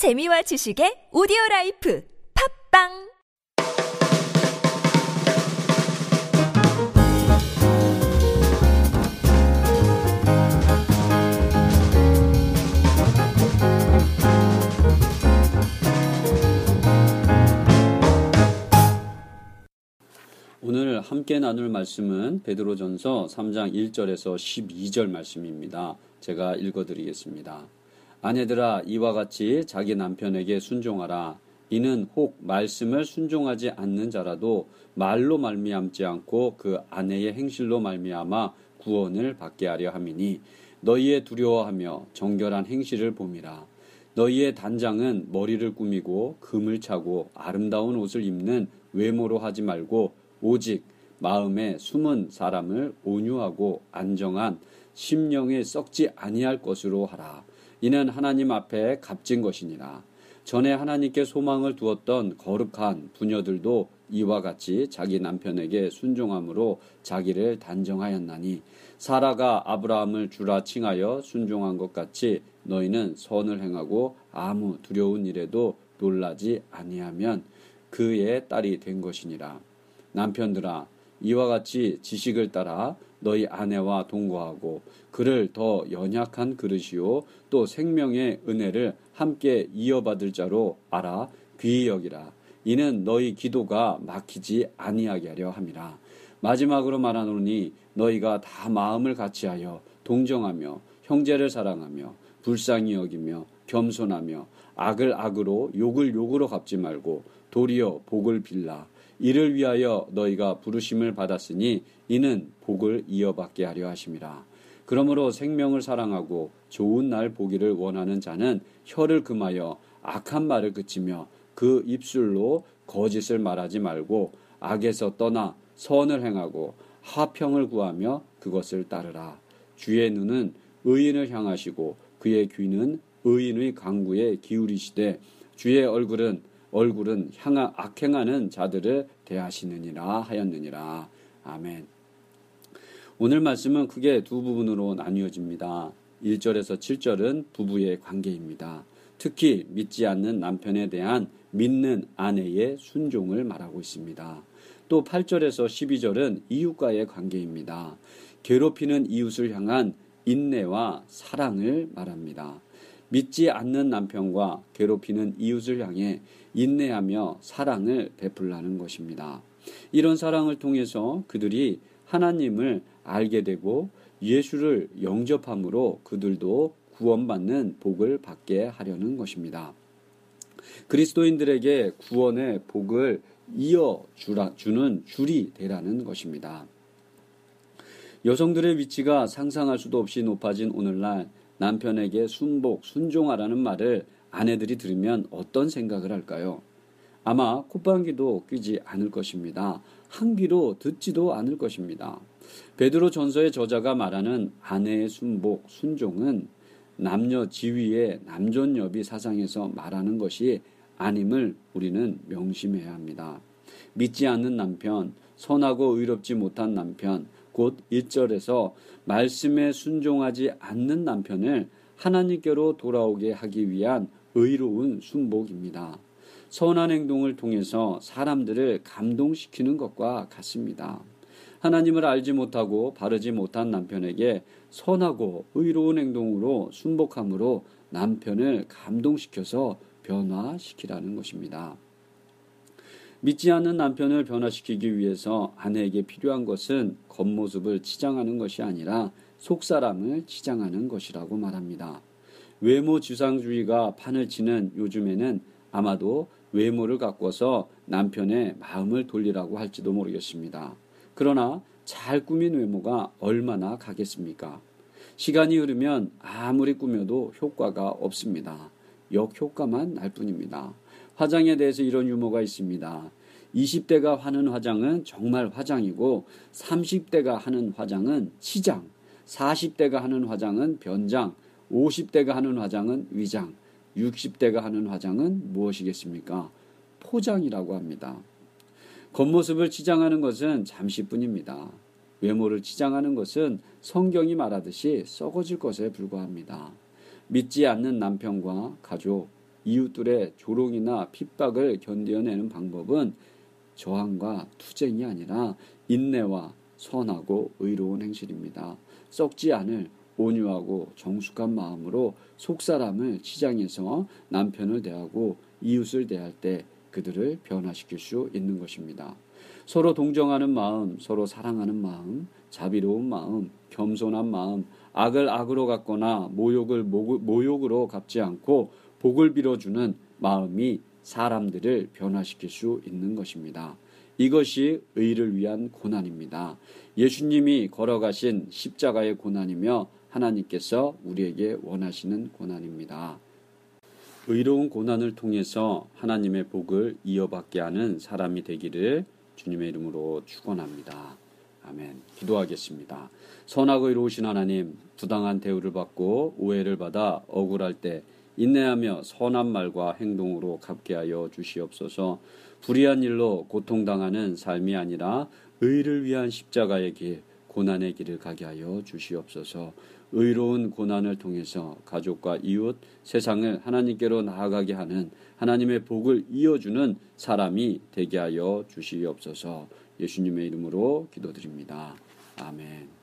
재미와 지식의 오디오 라이프 팟빵 오늘 함께 나눌 말씀은 베드로전서 3장 1절에서 12절 말씀입니다. 제가 읽어 드리겠습니다. 아내들아 이와 같이 자기 남편에게 순종하라 이는 혹 말씀을 순종하지 않는 자라도 말로 말미암지 않고 그 아내의 행실로 말미암아 구원을 받게 하려 함이니 너희의 두려워하며 정결한 행실을 봄이라 너희의 단장은 머리를 꾸미고 금을 차고 아름다운 옷을 입는 외모로 하지 말고 오직 마음에 숨은 사람을 온유하고 안정한 심령에 썩지 아니할 것으로 하라. 이는 하나님 앞에 값진 것이니라. 전에 하나님께 소망을 두었던 거룩한 부녀들도 이와 같이 자기 남편에게 순종함으로 자기를 단정하였나니 사라가 아브라함을 주라 칭하여 순종한 것 같이 너희는 선을 행하고 아무 두려운 일에도 놀라지 아니하면 그의 딸이 된 것이니라. 남편들아 이와 같이 지식을 따라 너희 아내와 동거하고 그를 더 연약한 그릇이요 또 생명의 은혜를 함께 이어받을 자로 알아 귀히 여기라. 이는 너희 기도가 막히지 아니하게 하려 함이라. 마지막으로 말하노니 너희가 다 마음을 같이하여 동정하며 형제를 사랑하며 불쌍히 여기며 겸손하며 악을 악으로 욕을 욕으로 갚지 말고 도리어 복을 빌라 이를 위하여 너희가 부르심을 받았으니 이는 복을 이어받게 하려 하심이라. 그러므로 생명을 사랑하고 좋은 날 보기를 원하는 자는 혀를 금하여 악한 말을 그치며 그 입술로 거짓을 말하지 말고 악에서 떠나 선을 행하고 하평을 구하며 그것을 따르라. 주의 눈은 의인을 향하시고 그의 귀는 의인의 강구에 기울이시되 주의 얼굴은 얼굴은 향하, 악행하는 자들을 대하시느니라 하였느니라. 아멘. 오늘 말씀은 크게 두 부분으로 나뉘어집니다. 1절에서 7절은 부부의 관계입니다. 특히 믿지 않는 남편에 대한 믿는 아내의 순종을 말하고 있습니다. 또 8절에서 12절은 이웃과의 관계입니다. 괴롭히는 이웃을 향한 인내와 사랑을 말합니다. 믿지 않는 남편과 괴롭히는 이웃을 향해 인내하며 사랑을 베풀라는 것입니다. 이런 사랑을 통해서 그들이 하나님을 알게 되고 예수를 영접함으로 그들도 구원받는 복을 받게 하려는 것입니다. 그리스도인들에게 구원의 복을 이어 주는 줄이 되라는 것입니다. 여성들의 위치가 상상할 수도 없이 높아진 오늘날 남편에게 순복, 순종하라는 말을 아내들이 들으면 어떤 생각을 할까요? 아마 콧방귀도 뀌지 않을 것입니다. 한 귀로 듣지도 않을 것입니다. 베드로 전서의 저자가 말하는 아내의 순복, 순종은 남녀 지위의 남존여비 사상에서 말하는 것이 아님을 우리는 명심해야 합니다. 믿지 않는 남편, 선하고 의롭지 못한 남편, 곧 1절에서 말씀에 순종하지 않는 남편을 하나님께로 돌아오게 하기 위한 의로운 순복입니다. 선한 행동을 통해서 사람들을 감동시키는 것과 같습니다. 하나님을 알지 못하고 바르지 못한 남편에게 선하고 의로운 행동으로 순복함으로 남편을 감동시켜서 변화시키라는 것입니다. 믿지 않는 남편을 변화시키기 위해서 아내에게 필요한 것은 겉모습을 치장하는 것이 아니라 속사람을 치장하는 것이라고 말합니다. 외모 지상주의가 판을 치는 요즘에는 아마도 외모를 가꿔서 남편의 마음을 돌리라고 할지도 모르겠습니다. 그러나 잘 꾸민 외모가 얼마나 가겠습니까? 시간이 흐르면 아무리 꾸며도 효과가 없습니다. 역효과만 날 뿐입니다. 화장에 대해서 이런 유머가 있습니다. 20대가 하는 화장은 정말 화장이고 30대가 하는 화장은 치장, 40대가 하는 화장은 변장, 50대가 하는 화장은 위장, 60대가 하는 화장은 무엇이겠습니까? 포장이라고 합니다. 겉모습을 치장하는 것은 잠시뿐입니다. 외모를 치장하는 것은 성경이 말하듯이 썩어질 것에 불과합니다. 믿지 않는 남편과 가족, 이웃들의 조롱이나 핍박을 견뎌내는 방법은 저항과 투쟁이 아니라 인내와 선하고 의로운 행실입니다. 썩지 않을 온유하고 정숙한 마음으로 속사람을 치장해서 남편을 대하고 이웃을 대할 때 그들을 변화시킬 수 있는 것입니다. 서로 동정하는 마음, 서로 사랑하는 마음, 자비로운 마음, 겸손한 마음, 악을 악으로 갚거나 모욕을 모욕으로 갚지 않고 복을 빌어주는 마음이 사람들을 변화시킬 수 있는 것입니다. 이것이 의를 위한 고난입니다. 예수님이 걸어가신 십자가의 고난이며 하나님께서 우리에게 원하시는 고난입니다. 의로운 고난을 통해서 하나님의 복을 이어받게 하는 사람이 되기를 주님의 이름으로 축원합니다. 아멘. 기도하겠습니다. 선하고 의로우신 하나님, 부당한 대우를 받고 오해를 받아 억울할 때 인내하며 선한 말과 행동으로 갚게 하여 주시옵소서. 불의한 일로 고통당하는 삶이 아니라 의를 위한 십자가의 길, 고난의 길을 가게 하여 주시옵소서. 의로운 고난을 통해서 가족과 이웃, 세상을 하나님께로 나아가게 하는 하나님의 복을 이어주는 사람이 되게 하여 주시옵소서. 예수님의 이름으로 기도드립니다. 아멘.